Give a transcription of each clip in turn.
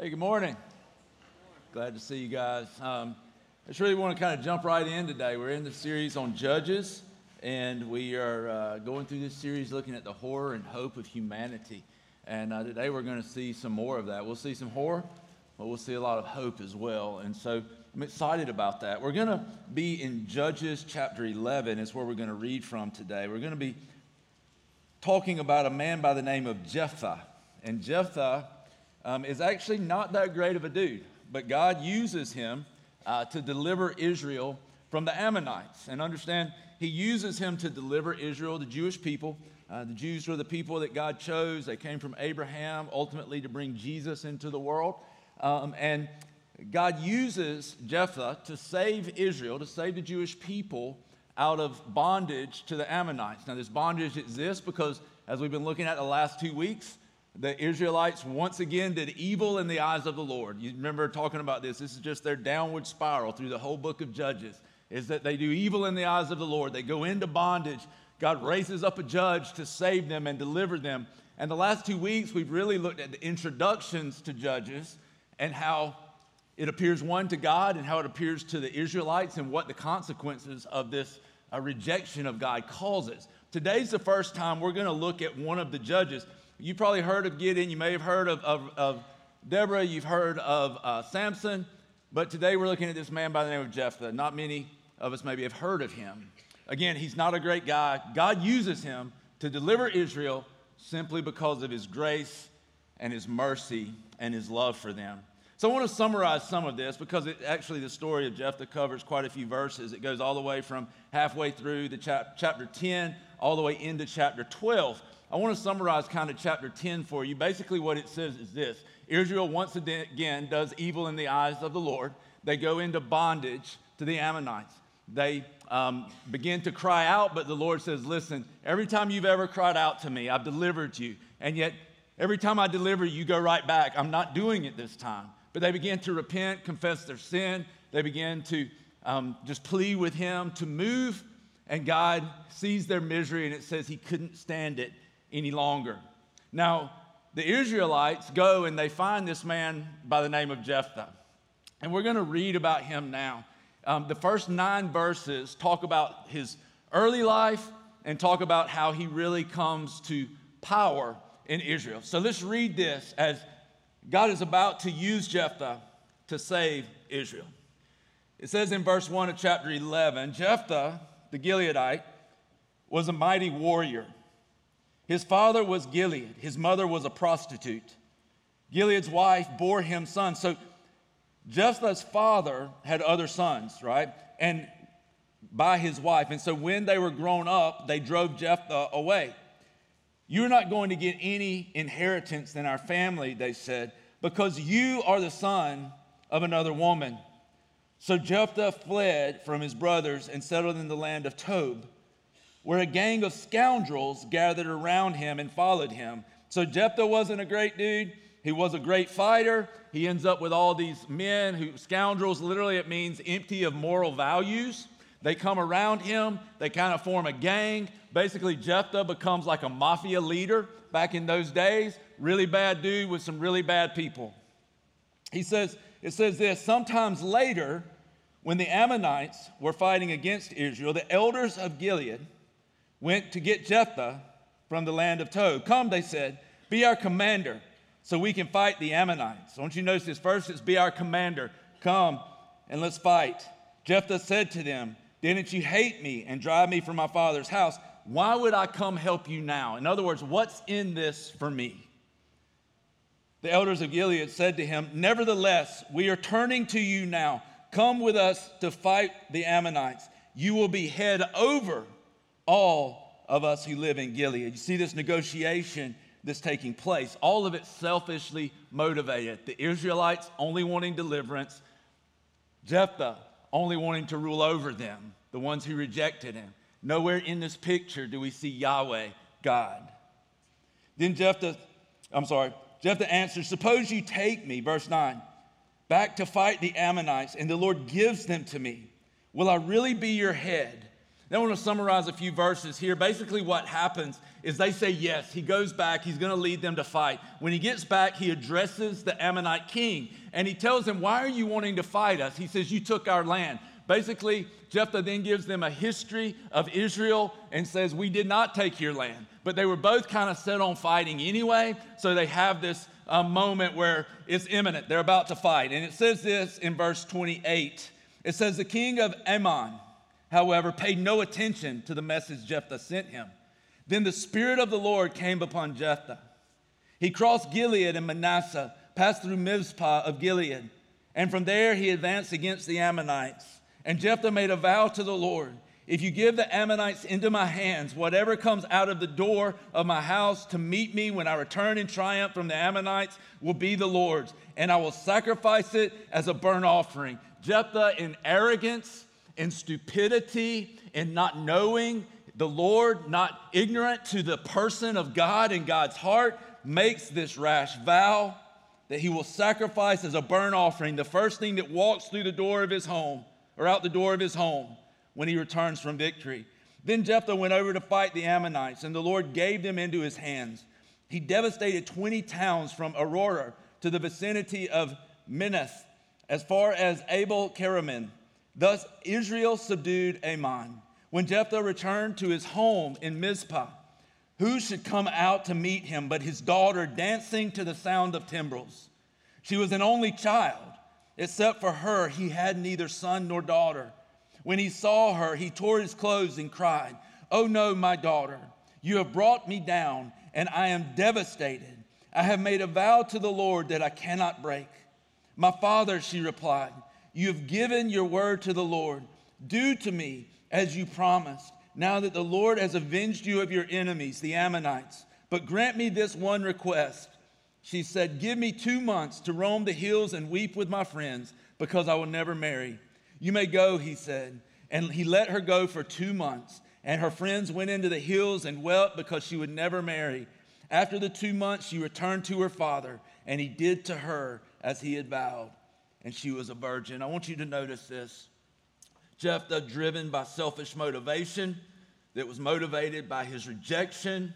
Hey, good morning. Glad to see you guys. Um, I just really want to kind of jump right in today. We're in the series on Judges, and we are uh, going through this series looking at the horror and hope of humanity. And uh, today we're going to see some more of that. We'll see some horror, but we'll see a lot of hope as well. And so I'm excited about that. We're going to be in Judges chapter 11, is where we're going to read from today. We're going to be talking about a man by the name of Jephthah. And Jephthah um, is actually not that great of a dude, but God uses him uh, to deliver Israel from the Ammonites. And understand, he uses him to deliver Israel, the Jewish people. Uh, the Jews were the people that God chose. They came from Abraham, ultimately to bring Jesus into the world. Um, and God uses Jephthah to save Israel, to save the Jewish people out of bondage to the Ammonites. Now, this bondage exists because, as we've been looking at the last two weeks, the Israelites once again did evil in the eyes of the Lord. You remember talking about this. This is just their downward spiral through the whole book of Judges, is that they do evil in the eyes of the Lord. They go into bondage. God raises up a judge to save them and deliver them. And the last two weeks, we've really looked at the introductions to Judges and how it appears one to God and how it appears to the Israelites and what the consequences of this uh, rejection of God causes. Today's the first time we're going to look at one of the judges. You probably heard of Gideon, you may have heard of, of, of Deborah, you've heard of uh, Samson, but today we're looking at this man by the name of Jephthah. Not many of us maybe have heard of him. Again, he's not a great guy. God uses him to deliver Israel simply because of his grace and his mercy and his love for them. So I want to summarize some of this because it, actually the story of Jephthah covers quite a few verses. It goes all the way from halfway through the chap- chapter 10 all the way into chapter 12. I want to summarize kind of chapter 10 for you. Basically, what it says is this Israel once again does evil in the eyes of the Lord. They go into bondage to the Ammonites. They um, begin to cry out, but the Lord says, Listen, every time you've ever cried out to me, I've delivered you. And yet, every time I deliver you, you go right back. I'm not doing it this time. But they began to repent, confess their sin. They began to um, just plead with him to move. And God sees their misery and it says he couldn't stand it any longer. Now, the Israelites go and they find this man by the name of Jephthah. And we're going to read about him now. Um, the first nine verses talk about his early life and talk about how he really comes to power in Israel. So let's read this as God is about to use Jephthah to save Israel. It says in verse 1 of chapter 11 Jephthah, the Gileadite, was a mighty warrior. His father was Gilead, his mother was a prostitute. Gilead's wife bore him sons. So Jephthah's father had other sons, right? And by his wife. And so when they were grown up, they drove Jephthah away. You're not going to get any inheritance in our family, they said, because you are the son of another woman. So Jephthah fled from his brothers and settled in the land of Tob, where a gang of scoundrels gathered around him and followed him. So Jephthah wasn't a great dude. He was a great fighter. He ends up with all these men who, scoundrels, literally, it means empty of moral values. They come around him, they kind of form a gang. Basically, Jephthah becomes like a mafia leader back in those days. Really bad dude with some really bad people. He says, it says this sometimes later, when the Ammonites were fighting against Israel, the elders of Gilead went to get Jephthah from the land of Tob. Come, they said, be our commander so we can fight the Ammonites. Want you notice this. First, it's be our commander. Come and let's fight. Jephthah said to them, Didn't you hate me and drive me from my father's house? Why would I come help you now? In other words, what's in this for me? The elders of Gilead said to him, Nevertheless, we are turning to you now. Come with us to fight the Ammonites. You will be head over all of us who live in Gilead. You see this negotiation that's taking place, all of it selfishly motivated. The Israelites only wanting deliverance, Jephthah only wanting to rule over them, the ones who rejected him. Nowhere in this picture do we see Yahweh, God. Then Jephthah, I'm sorry, Jephthah answers, Suppose you take me, verse 9, back to fight the Ammonites, and the Lord gives them to me. Will I really be your head? Then I want to summarize a few verses here. Basically, what happens is they say yes. He goes back. He's going to lead them to fight. When he gets back, he addresses the Ammonite king and he tells him, Why are you wanting to fight us? He says, You took our land. Basically, Jephthah then gives them a history of Israel and says, We did not take your land. But they were both kind of set on fighting anyway. So they have this uh, moment where it's imminent. They're about to fight. And it says this in verse 28 it says, The king of Ammon, however, paid no attention to the message Jephthah sent him. Then the Spirit of the Lord came upon Jephthah. He crossed Gilead and Manasseh, passed through Mizpah of Gilead, and from there he advanced against the Ammonites. And Jephthah made a vow to the Lord If you give the Ammonites into my hands, whatever comes out of the door of my house to meet me when I return in triumph from the Ammonites will be the Lord's, and I will sacrifice it as a burnt offering. Jephthah, in arrogance, in stupidity, in not knowing, the Lord, not ignorant to the person of God and God's heart, makes this rash vow that he will sacrifice as a burnt offering the first thing that walks through the door of his home or out the door of his home when he returns from victory. Then Jephthah went over to fight the Ammonites, and the Lord gave them into his hands. He devastated 20 towns from Aroer to the vicinity of Minnith, as far as Abel Keramim. Thus Israel subdued Ammon. When Jephthah returned to his home in Mizpah, who should come out to meet him but his daughter dancing to the sound of timbrels? She was an only child. Except for her, he had neither son nor daughter. When he saw her, he tore his clothes and cried, Oh no, my daughter, you have brought me down, and I am devastated. I have made a vow to the Lord that I cannot break. My father, she replied, You have given your word to the Lord. Do to me as you promised, now that the Lord has avenged you of your enemies, the Ammonites. But grant me this one request. She said, Give me two months to roam the hills and weep with my friends, because I will never marry. You may go, he said. And he let her go for two months. And her friends went into the hills and wept because she would never marry. After the two months, she returned to her father, and he did to her as he had vowed. And she was a virgin. I want you to notice this. Jephthah, driven by selfish motivation, that was motivated by his rejection,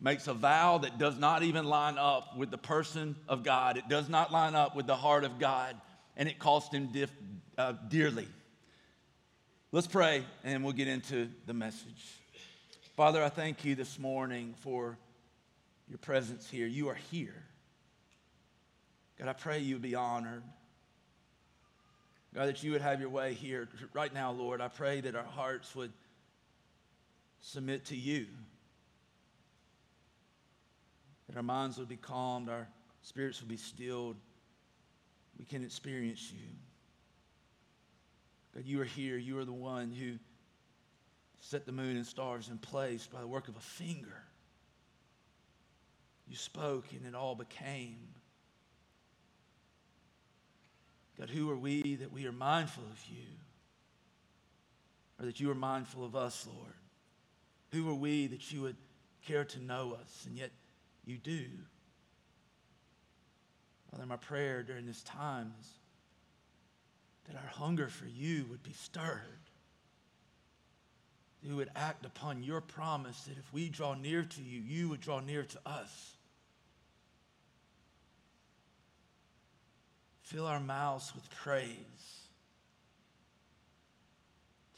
makes a vow that does not even line up with the person of God. It does not line up with the heart of God, and it cost him dif- uh, dearly. Let's pray, and we'll get into the message. Father, I thank you this morning for your presence here. You are here. God, I pray you be honored. God, that you would have your way here. Right now, Lord, I pray that our hearts would submit to you, that our minds would be calmed, our spirits would be stilled. We can experience you. God, you are here. You are the one who set the moon and stars in place by the work of a finger. You spoke and it all became. God, who are we that we are mindful of you? Or that you are mindful of us, Lord? Who are we that you would care to know us? And yet you do. Father, my prayer during this time is that our hunger for you would be stirred. That would act upon your promise that if we draw near to you, you would draw near to us. Fill our mouths with praise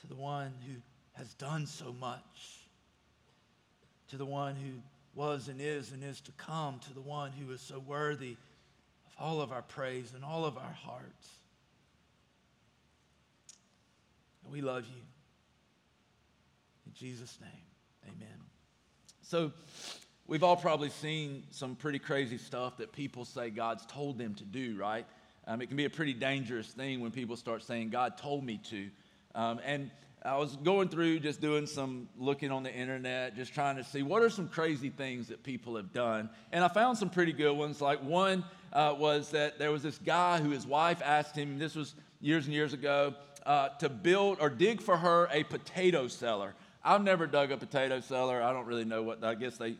to the one who has done so much, to the one who was and is and is to come, to the one who is so worthy of all of our praise and all of our hearts. And we love you. In Jesus' name, amen. So, we've all probably seen some pretty crazy stuff that people say God's told them to do, right? Um, it can be a pretty dangerous thing when people start saying, God told me to. Um, and I was going through just doing some looking on the internet, just trying to see what are some crazy things that people have done. And I found some pretty good ones. Like one uh, was that there was this guy who his wife asked him, this was years and years ago, uh, to build or dig for her a potato cellar. I've never dug a potato cellar. I don't really know what, I guess they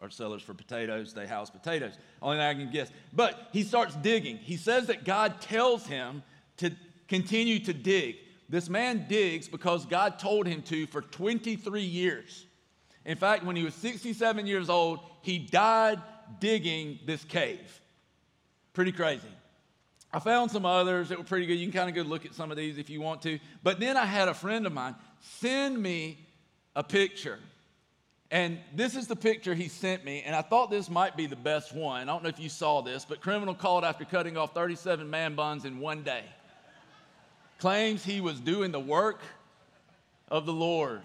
are cellars for potatoes. They house potatoes. Only thing I can guess. But he starts digging. He says that God tells him to continue to dig. This man digs because God told him to for 23 years. In fact, when he was 67 years old, he died digging this cave. Pretty crazy. I found some others that were pretty good. You can kind of go look at some of these if you want to. But then I had a friend of mine send me a picture. And this is the picture he sent me, and I thought this might be the best one. I don't know if you saw this, but criminal called after cutting off 37 man buns in one day. Claims he was doing the work of the Lord.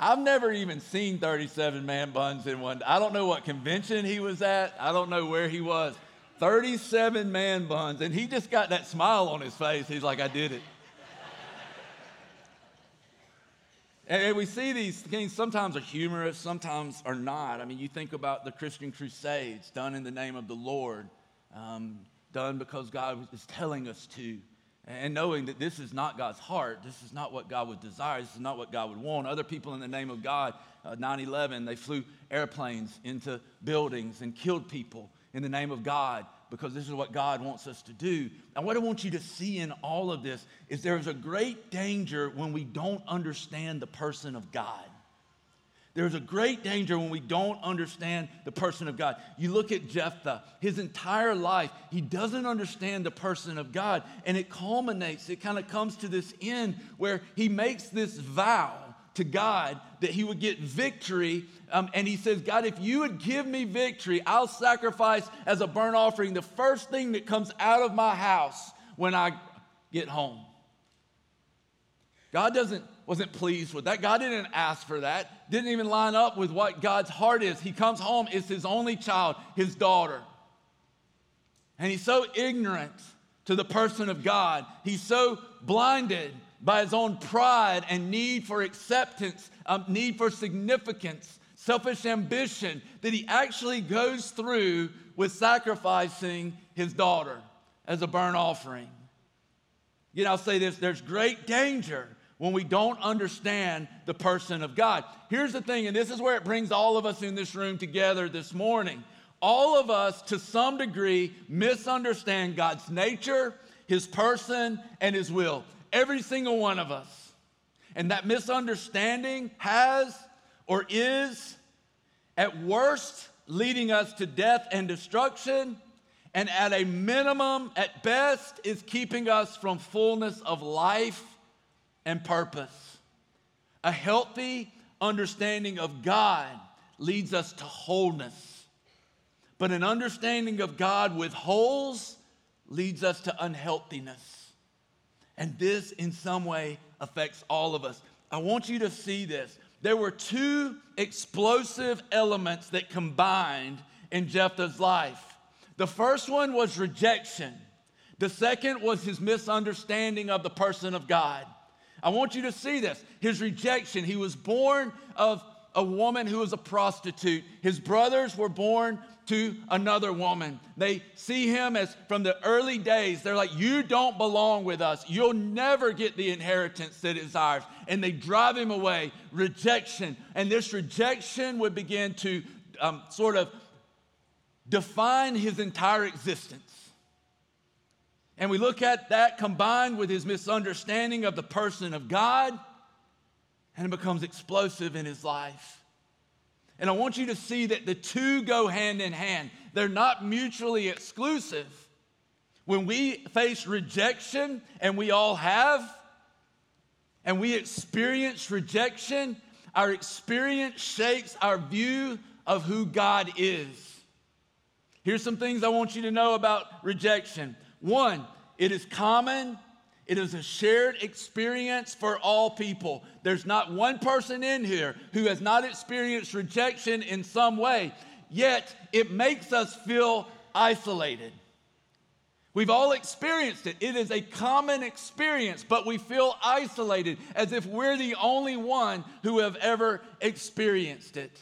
I've never even seen 37 man buns in one. I don't know what convention he was at. I don't know where he was. 37 man buns, and he just got that smile on his face. He's like, I did it. and we see these things sometimes are humorous, sometimes are not. I mean, you think about the Christian Crusades done in the name of the Lord, um, done because God is telling us to and knowing that this is not God's heart, this is not what God would desire, this is not what God would want. Other people in the name of God, uh, 9 11, they flew airplanes into buildings and killed people in the name of God because this is what God wants us to do. And what I want you to see in all of this is there is a great danger when we don't understand the person of God. There's a great danger when we don't understand the person of God. You look at Jephthah, his entire life, he doesn't understand the person of God. And it culminates, it kind of comes to this end where he makes this vow to God that he would get victory. Um, and he says, God, if you would give me victory, I'll sacrifice as a burnt offering the first thing that comes out of my house when I get home. God doesn't wasn't pleased with that. God didn't ask for that. Didn't even line up with what God's heart is. He comes home, it's his only child, his daughter. And he's so ignorant to the person of God. He's so blinded by his own pride and need for acceptance, um, need for significance, selfish ambition, that he actually goes through with sacrificing his daughter as a burnt offering. You know, I'll say this there's great danger when we don't understand the person of God. Here's the thing, and this is where it brings all of us in this room together this morning. All of us, to some degree, misunderstand God's nature, His person, and His will. Every single one of us. And that misunderstanding has or is, at worst, leading us to death and destruction, and at a minimum, at best, is keeping us from fullness of life and purpose. A healthy understanding of God leads us to wholeness. But an understanding of God with holes leads us to unhealthiness. And this, in some way, affects all of us. I want you to see this. There were two explosive elements that combined in Jephthah's life. The first one was rejection, the second was his misunderstanding of the person of God. I want you to see this. His rejection. He was born of a woman who was a prostitute. His brothers were born to another woman. They see him as from the early days, they're like, You don't belong with us. You'll never get the inheritance that is ours. And they drive him away. Rejection. And this rejection would begin to um, sort of define his entire existence. And we look at that combined with his misunderstanding of the person of God, and it becomes explosive in his life. And I want you to see that the two go hand in hand, they're not mutually exclusive. When we face rejection, and we all have, and we experience rejection, our experience shapes our view of who God is. Here's some things I want you to know about rejection. One, it is common, it is a shared experience for all people. There's not one person in here who has not experienced rejection in some way, yet it makes us feel isolated. We've all experienced it. It is a common experience, but we feel isolated as if we're the only one who have ever experienced it.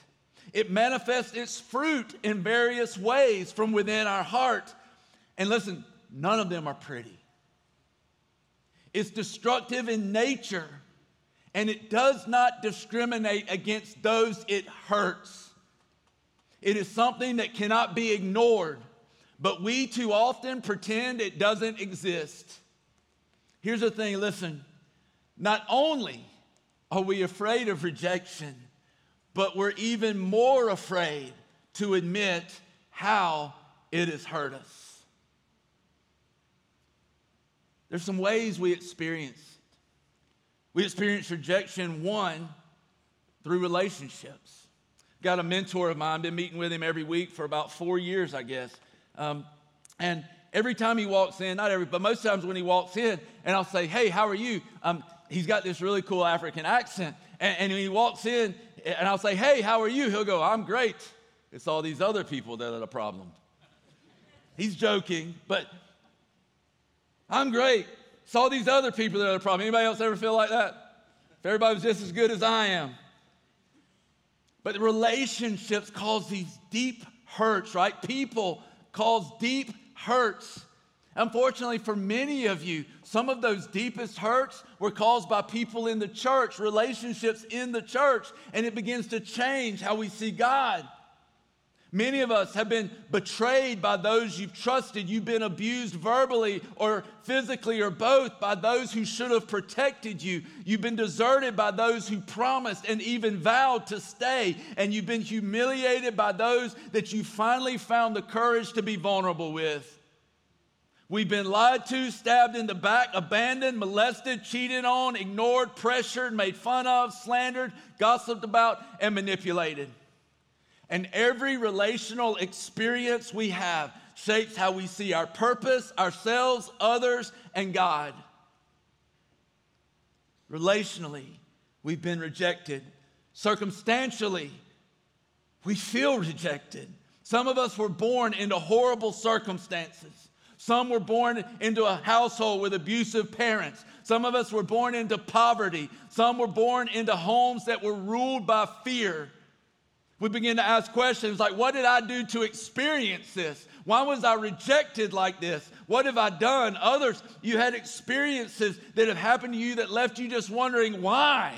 It manifests its fruit in various ways from within our heart. And listen, None of them are pretty. It's destructive in nature, and it does not discriminate against those it hurts. It is something that cannot be ignored, but we too often pretend it doesn't exist. Here's the thing listen, not only are we afraid of rejection, but we're even more afraid to admit how it has hurt us. There's some ways we experience it. We experience rejection, one, through relationships. Got a mentor of mine, been meeting with him every week for about four years, I guess. Um, and every time he walks in, not every, but most times when he walks in, and I'll say, Hey, how are you? Um, he's got this really cool African accent. And, and when he walks in, and I'll say, Hey, how are you? He'll go, I'm great. It's all these other people that are the problem. He's joking, but I'm great. All these other people that are the problem. Anybody else ever feel like that? If everybody was just as good as I am. But relationships cause these deep hurts, right? People cause deep hurts. Unfortunately, for many of you, some of those deepest hurts were caused by people in the church, relationships in the church, and it begins to change how we see God. Many of us have been betrayed by those you've trusted. You've been abused verbally or physically or both by those who should have protected you. You've been deserted by those who promised and even vowed to stay. And you've been humiliated by those that you finally found the courage to be vulnerable with. We've been lied to, stabbed in the back, abandoned, molested, cheated on, ignored, pressured, made fun of, slandered, gossiped about, and manipulated. And every relational experience we have shapes how we see our purpose, ourselves, others, and God. Relationally, we've been rejected. Circumstantially, we feel rejected. Some of us were born into horrible circumstances. Some were born into a household with abusive parents. Some of us were born into poverty. Some were born into homes that were ruled by fear we begin to ask questions like, What did I do to experience this? Why was I rejected like this? What have I done? Others, you had experiences that have happened to you that left you just wondering why.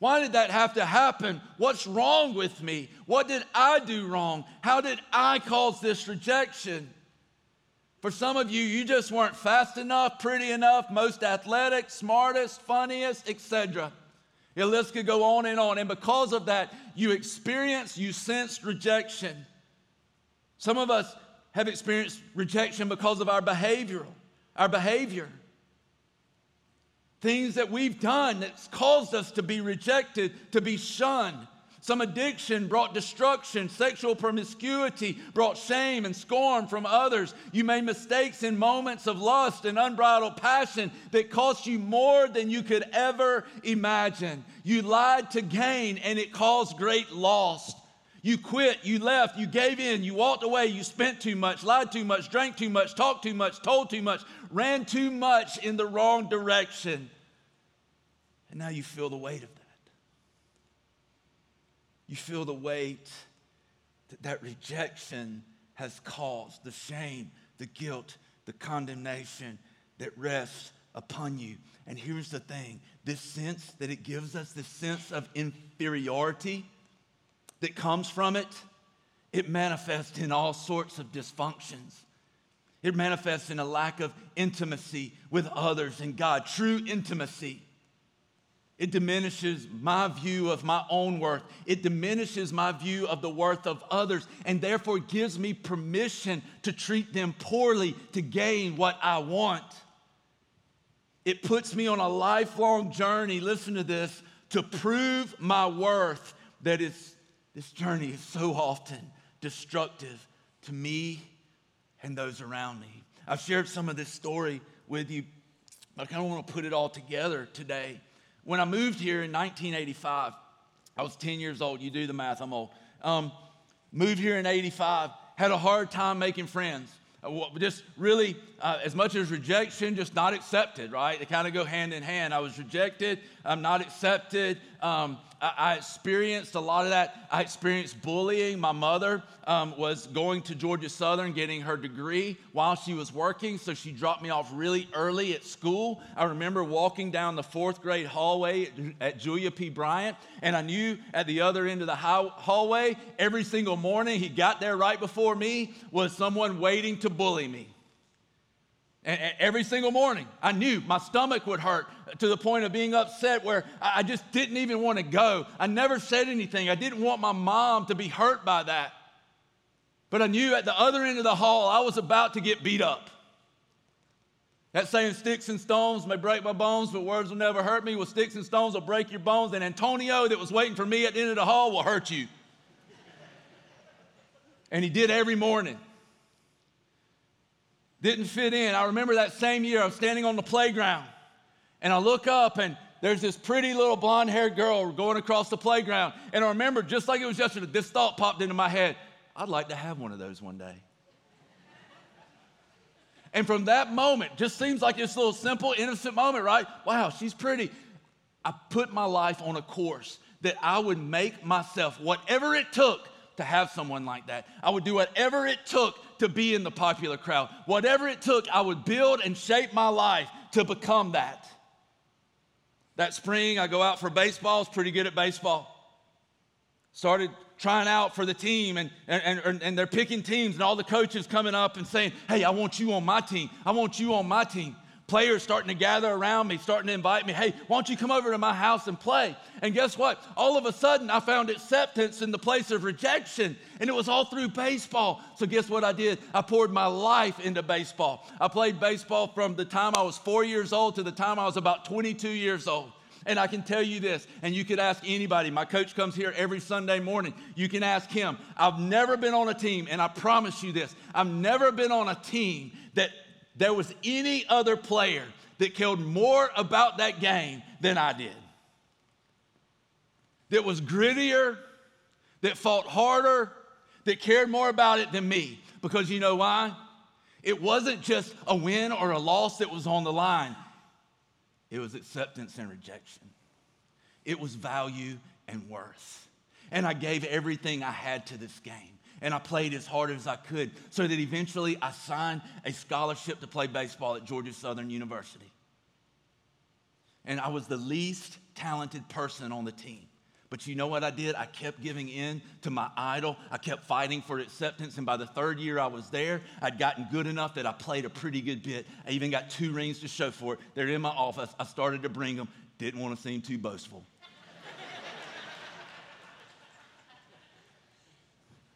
Why did that have to happen? What's wrong with me? What did I do wrong? How did I cause this rejection? For some of you, you just weren't fast enough, pretty enough, most athletic, smartest, funniest, etc. The list could go on and on. And because of that, you experienced, you sensed rejection. Some of us have experienced rejection because of our behavioral, our behavior. Things that we've done that's caused us to be rejected, to be shunned. Some addiction brought destruction. Sexual promiscuity brought shame and scorn from others. You made mistakes in moments of lust and unbridled passion that cost you more than you could ever imagine. You lied to gain and it caused great loss. You quit, you left, you gave in, you walked away, you spent too much, lied too much, drank too much, talked too much, told too much, ran too much in the wrong direction. And now you feel the weight of that you feel the weight that that rejection has caused, the shame, the guilt, the condemnation that rests upon you. And here's the thing this sense that it gives us, this sense of inferiority that comes from it, it manifests in all sorts of dysfunctions. It manifests in a lack of intimacy with others and God, true intimacy. It diminishes my view of my own worth. It diminishes my view of the worth of others, and therefore gives me permission to treat them poorly to gain what I want. It puts me on a lifelong journey, listen to this, to prove my worth. That is, this journey is so often destructive to me and those around me. I've shared some of this story with you, but I kind of want to put it all together today. When I moved here in 1985, I was 10 years old. You do the math, I'm old. Um, moved here in 85, had a hard time making friends. Uh, just really, uh, as much as rejection, just not accepted, right? They kind of go hand in hand. I was rejected, I'm not accepted. Um, I, experienced a lot of that. I experienced bullying. My mother um, was going to Georgia Southern getting her degree while she was working, so she dropped me off really early at school. I remember walking down the fourth grade hallway at Julia P. Bryant, and I knew at the other end of the hallway, every single morning, he got there right before me, was someone waiting to bully me. And every single morning, I knew my stomach would hurt to the point of being upset where I just didn't even want to go. I never said anything. I didn't want my mom to be hurt by that. But I knew at the other end of the hall, I was about to get beat up. That saying, sticks and stones may break my bones, but words will never hurt me. Well, sticks and stones will break your bones, and Antonio, that was waiting for me at the end of the hall, will hurt you. and he did every morning didn't fit in. I remember that same year, I was standing on the playground and I look up and there's this pretty little blonde haired girl going across the playground. And I remember, just like it was yesterday, this thought popped into my head I'd like to have one of those one day. And from that moment, just seems like this little simple, innocent moment, right? Wow, she's pretty. I put my life on a course that I would make myself, whatever it took, to have someone like that. I would do whatever it took to be in the popular crowd. Whatever it took, I would build and shape my life to become that. That spring, I go out for baseball, I was pretty good at baseball. Started trying out for the team, and, and, and, and they're picking teams, and all the coaches coming up and saying, Hey, I want you on my team. I want you on my team players starting to gather around me, starting to invite me, hey, why don't you come over to my house and play? And guess what? All of a sudden, I found acceptance in the place of rejection, and it was all through baseball. So, guess what I did? I poured my life into baseball. I played baseball from the time I was four years old to the time I was about 22 years old. And I can tell you this, and you could ask anybody. My coach comes here every Sunday morning. You can ask him. I've never been on a team, and I promise you this I've never been on a team that there was any other player that cared more about that game than I did. That was grittier, that fought harder, that cared more about it than me. Because you know why? It wasn't just a win or a loss that was on the line, it was acceptance and rejection, it was value and worth. And I gave everything I had to this game and I played as hard as I could so that eventually I signed a scholarship to play baseball at Georgia Southern University. And I was the least talented person on the team. But you know what I did? I kept giving in to my idol. I kept fighting for acceptance. And by the third year I was there, I'd gotten good enough that I played a pretty good bit. I even got two rings to show for it. They're in my office. I started to bring them. Didn't want to seem too boastful.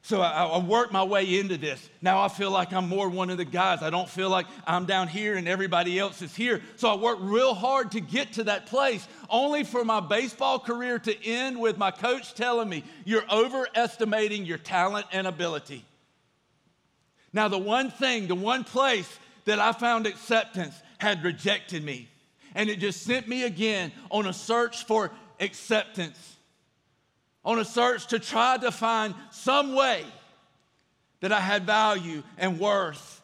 So I, I, worked my way into this. Now I feel like I'm more one of the guys. I don't feel like I'm down here and everybody else is here. So I worked real hard to get to that place, only for my baseball career to end with my coach telling me, You're overestimating your talent and ability. Now, the one thing, the one place that I found acceptance had rejected me. And it just sent me again on a search for acceptance on a search to try to find some way that I had value and worth,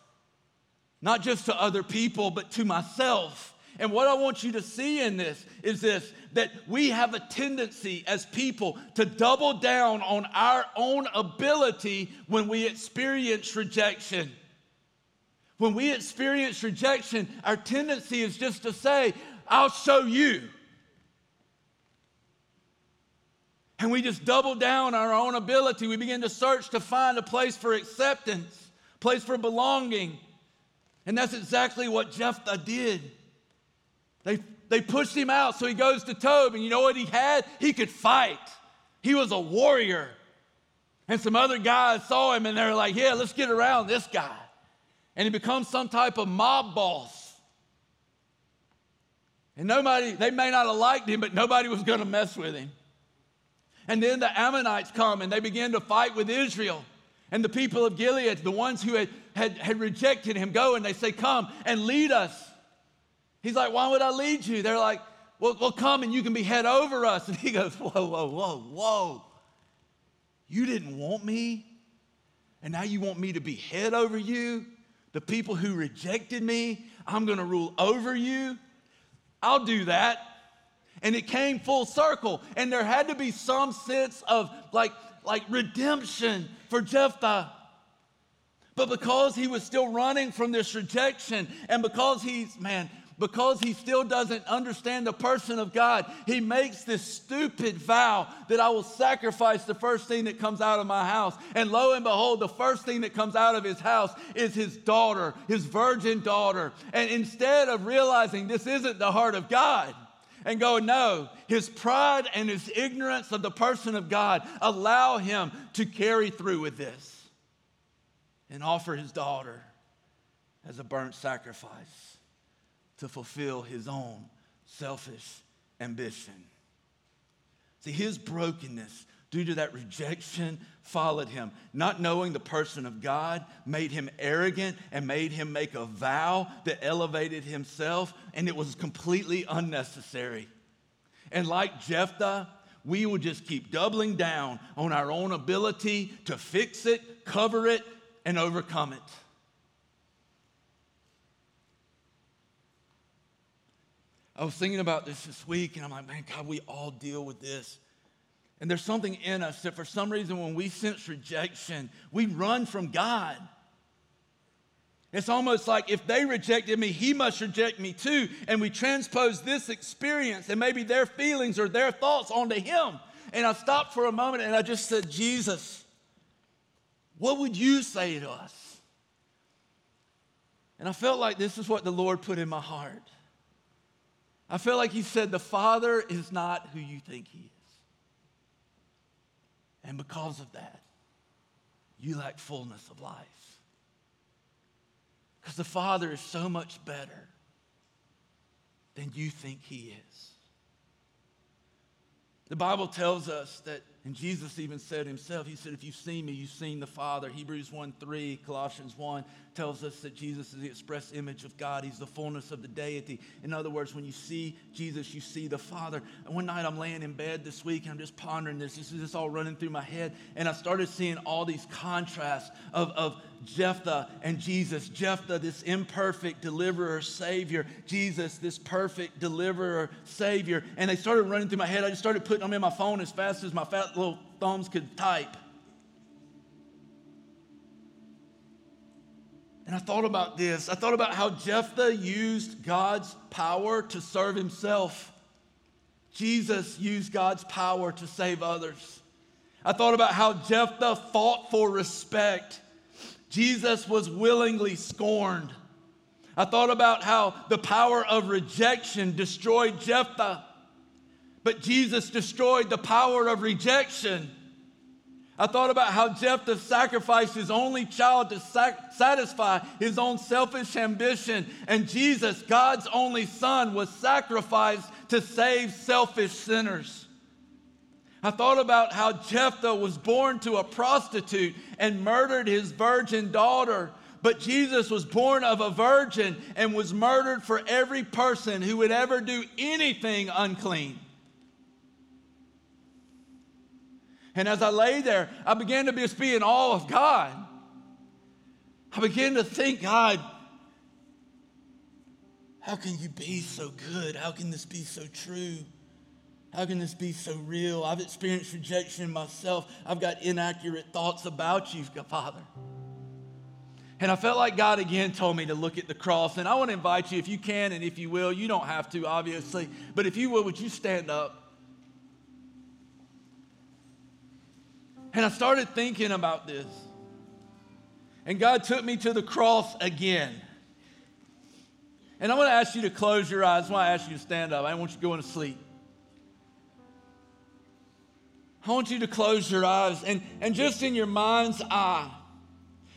not just to other people, but to myself. And what I want you to see in this is this that we have a tendency as people to double down on our own ability when we experience rejection. When we experience rejection, our tendency is just to say, I'll show you. And we just double down on our own ability. We begin to search to find a place for acceptance, place for belonging. And that's exactly what Jephthah did. They, they pushed him out, so he goes to Tob, and you know what he had? He could fight. He was a warrior. And some other guys saw him, and they're like, yeah, let's get around this guy. And he becomes some type of mob boss. And nobody, they may not have liked him, but nobody was going to mess with him. And then the Ammonites come and they begin to fight with Israel. And the people of Gilead, the ones who had, had, had rejected him, go and they say, Come and lead us. He's like, Why would I lead you? They're like, Well, well come and you can be head over us. And he goes, Whoa, whoa, whoa, whoa. You didn't want me? And now you want me to be head over you? The people who rejected me, I'm going to rule over you? I'll do that and it came full circle. And there had to be some sense of like, like redemption for Jephthah. But because he was still running from this rejection, and because he's, man, because he still doesn't understand the person of God, he makes this stupid vow that I will sacrifice the first thing that comes out of my house. And lo and behold, the first thing that comes out of his house is his daughter, his virgin daughter. And instead of realizing this isn't the heart of God, and go, no, his pride and his ignorance of the person of God allow him to carry through with this and offer his daughter as a burnt sacrifice to fulfill his own selfish ambition. See, his brokenness due to that rejection followed him. Not knowing the person of God made him arrogant and made him make a vow that elevated himself, and it was completely unnecessary. And like Jephthah, we would just keep doubling down on our own ability to fix it, cover it, and overcome it. I was thinking about this this week, and I'm like, man, God, we all deal with this. And there's something in us that for some reason, when we sense rejection, we run from God. It's almost like if they rejected me, he must reject me too. And we transpose this experience and maybe their feelings or their thoughts onto him. And I stopped for a moment and I just said, Jesus, what would you say to us? And I felt like this is what the Lord put in my heart. I felt like he said, The Father is not who you think he is. And because of that, you lack fullness of life. Because the Father is so much better than you think he is. The Bible tells us that and Jesus even said himself, He said, If you've seen me, you've seen the Father. Hebrews 1 3, Colossians 1 tells us that Jesus is the express image of God. He's the fullness of the deity. In other words, when you see Jesus, you see the Father. And one night I'm laying in bed this week and I'm just pondering this. This is just all running through my head. And I started seeing all these contrasts of, of Jephthah and Jesus. Jephthah, this imperfect deliverer, savior. Jesus, this perfect deliverer, savior. And they started running through my head. I just started putting them in my phone as fast as my fat little thumbs could type. And I thought about this. I thought about how Jephthah used God's power to serve himself. Jesus used God's power to save others. I thought about how Jephthah fought for respect. Jesus was willingly scorned. I thought about how the power of rejection destroyed Jephthah, but Jesus destroyed the power of rejection. I thought about how Jephthah sacrificed his only child to sac- satisfy his own selfish ambition, and Jesus, God's only son, was sacrificed to save selfish sinners. I thought about how Jephthah was born to a prostitute and murdered his virgin daughter. But Jesus was born of a virgin and was murdered for every person who would ever do anything unclean. And as I lay there, I began to just be in awe of God. I began to think, God, how can you be so good? How can this be so true? How can this be so real? I've experienced rejection myself. I've got inaccurate thoughts about you, Father. And I felt like God again told me to look at the cross. And I want to invite you, if you can and if you will, you don't have to, obviously, but if you will, would you stand up? And I started thinking about this. And God took me to the cross again. And I'm going to ask you to close your eyes. I want to ask you to stand up. I don't want you going to sleep. I want you to close your eyes and, and just in your mind's eye,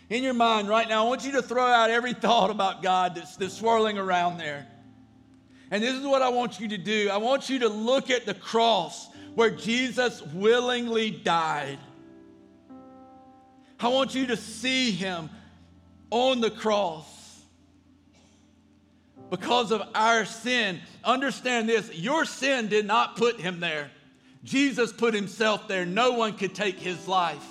in your mind right now, I want you to throw out every thought about God that's, that's swirling around there. And this is what I want you to do I want you to look at the cross where Jesus willingly died. I want you to see him on the cross because of our sin. Understand this your sin did not put him there, Jesus put himself there. No one could take his life.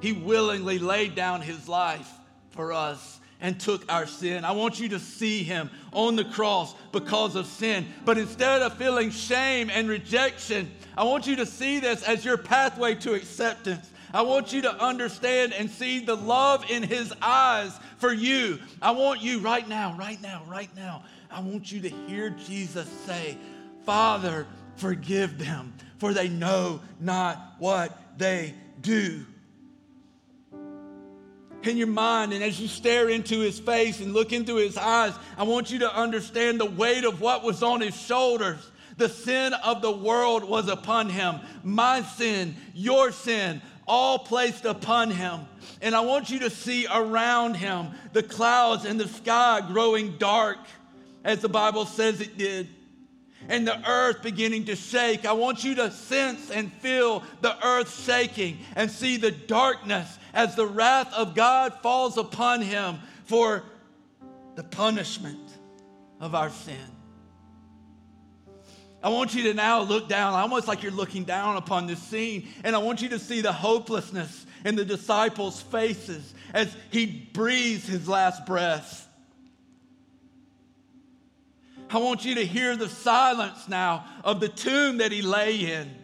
He willingly laid down his life for us and took our sin. I want you to see him on the cross because of sin. But instead of feeling shame and rejection, I want you to see this as your pathway to acceptance. I want you to understand and see the love in his eyes for you. I want you right now, right now, right now. I want you to hear Jesus say, Father, forgive them, for they know not what they do. In your mind, and as you stare into his face and look into his eyes, I want you to understand the weight of what was on his shoulders. The sin of the world was upon him. My sin, your sin, all placed upon him. And I want you to see around him the clouds and the sky growing dark, as the Bible says it did, and the earth beginning to shake. I want you to sense and feel the earth shaking and see the darkness as the wrath of God falls upon him for the punishment of our sin. I want you to now look down, almost like you're looking down upon this scene, and I want you to see the hopelessness in the disciples' faces as he breathes his last breath. I want you to hear the silence now of the tomb that he lay in.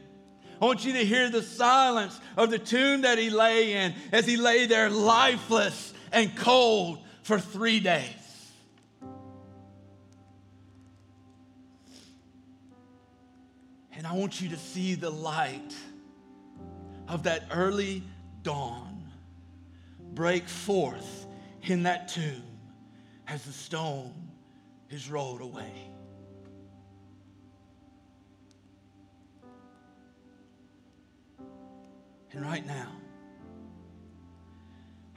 I want you to hear the silence of the tomb that he lay in as he lay there lifeless and cold for three days. And I want you to see the light of that early dawn break forth in that tomb as the stone is rolled away. And right now,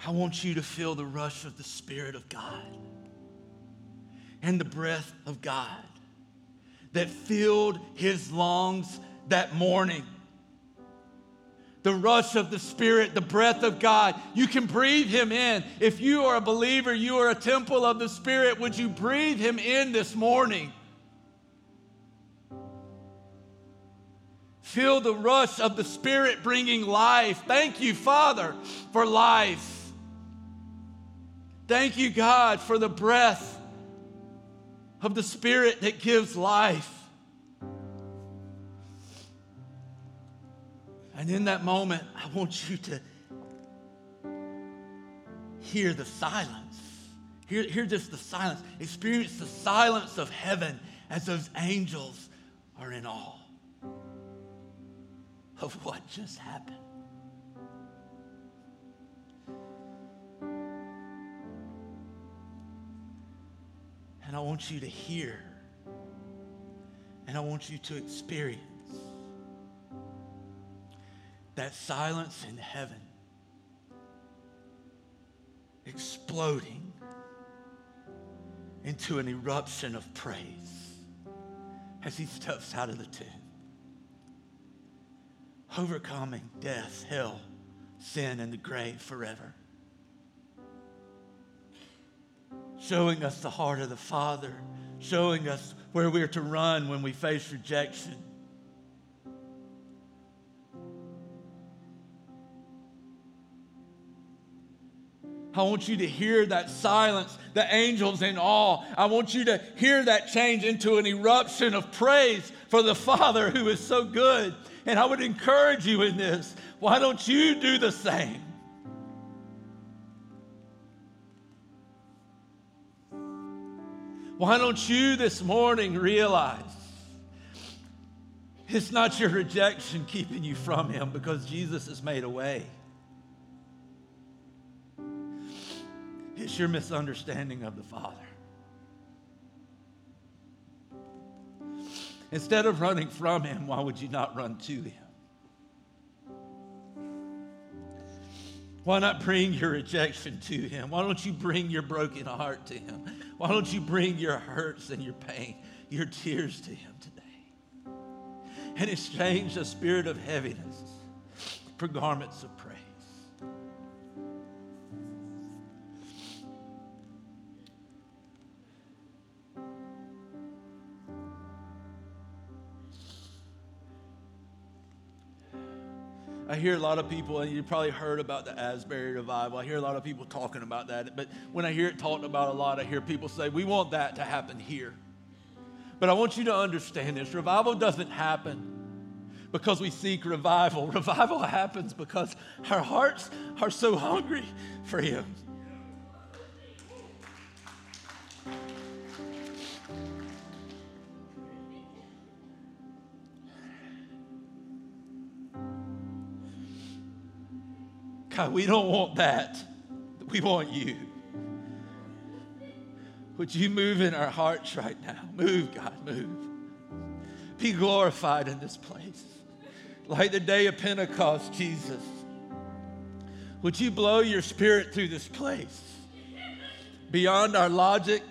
I want you to feel the rush of the Spirit of God and the breath of God that filled his lungs that morning. The rush of the Spirit, the breath of God. You can breathe Him in. If you are a believer, you are a temple of the Spirit. Would you breathe Him in this morning? Feel the rush of the Spirit bringing life. Thank you, Father, for life. Thank you, God, for the breath of the Spirit that gives life. And in that moment, I want you to hear the silence. Hear, hear just the silence. Experience the silence of heaven as those angels are in awe of what just happened. And I want you to hear, and I want you to experience that silence in heaven exploding into an eruption of praise as he steps out of the tomb, overcoming death, hell, sin, and the grave forever. showing us the heart of the Father, showing us where we're to run when we face rejection. I want you to hear that silence, the angels in awe. I want you to hear that change into an eruption of praise for the Father who is so good. And I would encourage you in this. Why don't you do the same? Why don't you this morning realize it's not your rejection keeping you from Him because Jesus has made a way? It's your misunderstanding of the Father. Instead of running from Him, why would you not run to Him? Why not bring your rejection to Him? Why don't you bring your broken heart to Him? Why don't you bring your hurts and your pain, your tears to Him today? And exchange the spirit of heaviness for garments of praise. Hear a lot of people, and you probably heard about the Asbury revival. I hear a lot of people talking about that. But when I hear it talked about a lot, I hear people say, we want that to happen here. But I want you to understand this revival doesn't happen because we seek revival. Revival happens because our hearts are so hungry for Him. God, we don't want that. We want you. Would you move in our hearts right now? Move, God, move. Be glorified in this place. Like the day of Pentecost, Jesus. Would you blow your spirit through this place? Beyond our logic,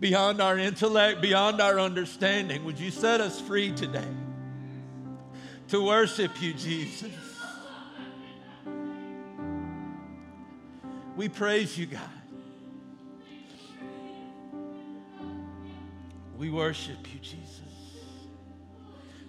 beyond our intellect, beyond our understanding. Would you set us free today to worship you, Jesus? We praise you, God. We worship you, Jesus.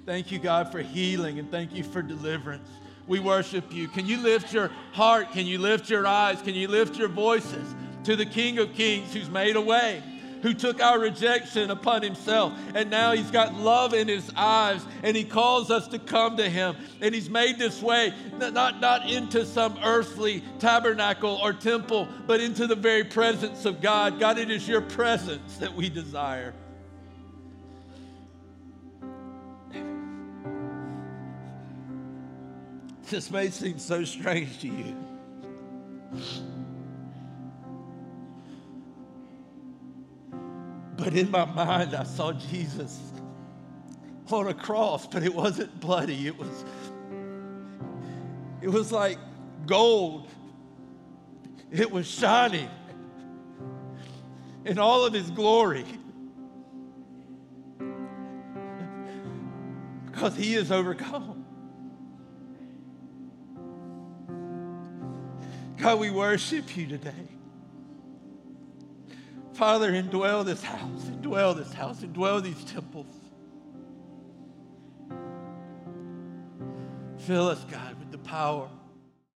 Thank you, God, for healing and thank you for deliverance. We worship you. Can you lift your heart? Can you lift your eyes? Can you lift your voices to the King of Kings who's made a way? Who took our rejection upon himself, and now he's got love in his eyes, and he calls us to come to him. And he's made this way, not, not into some earthly tabernacle or temple, but into the very presence of God. God, it is your presence that we desire. This may seem so strange to you. But in my mind, I saw Jesus on a cross, but it wasn't bloody. It was, it was like gold. It was shining in all of his glory. Because he is overcome. God, we worship you today. Father, indwell this house, indwell this house, indwell these temples. Fill us, God, with the power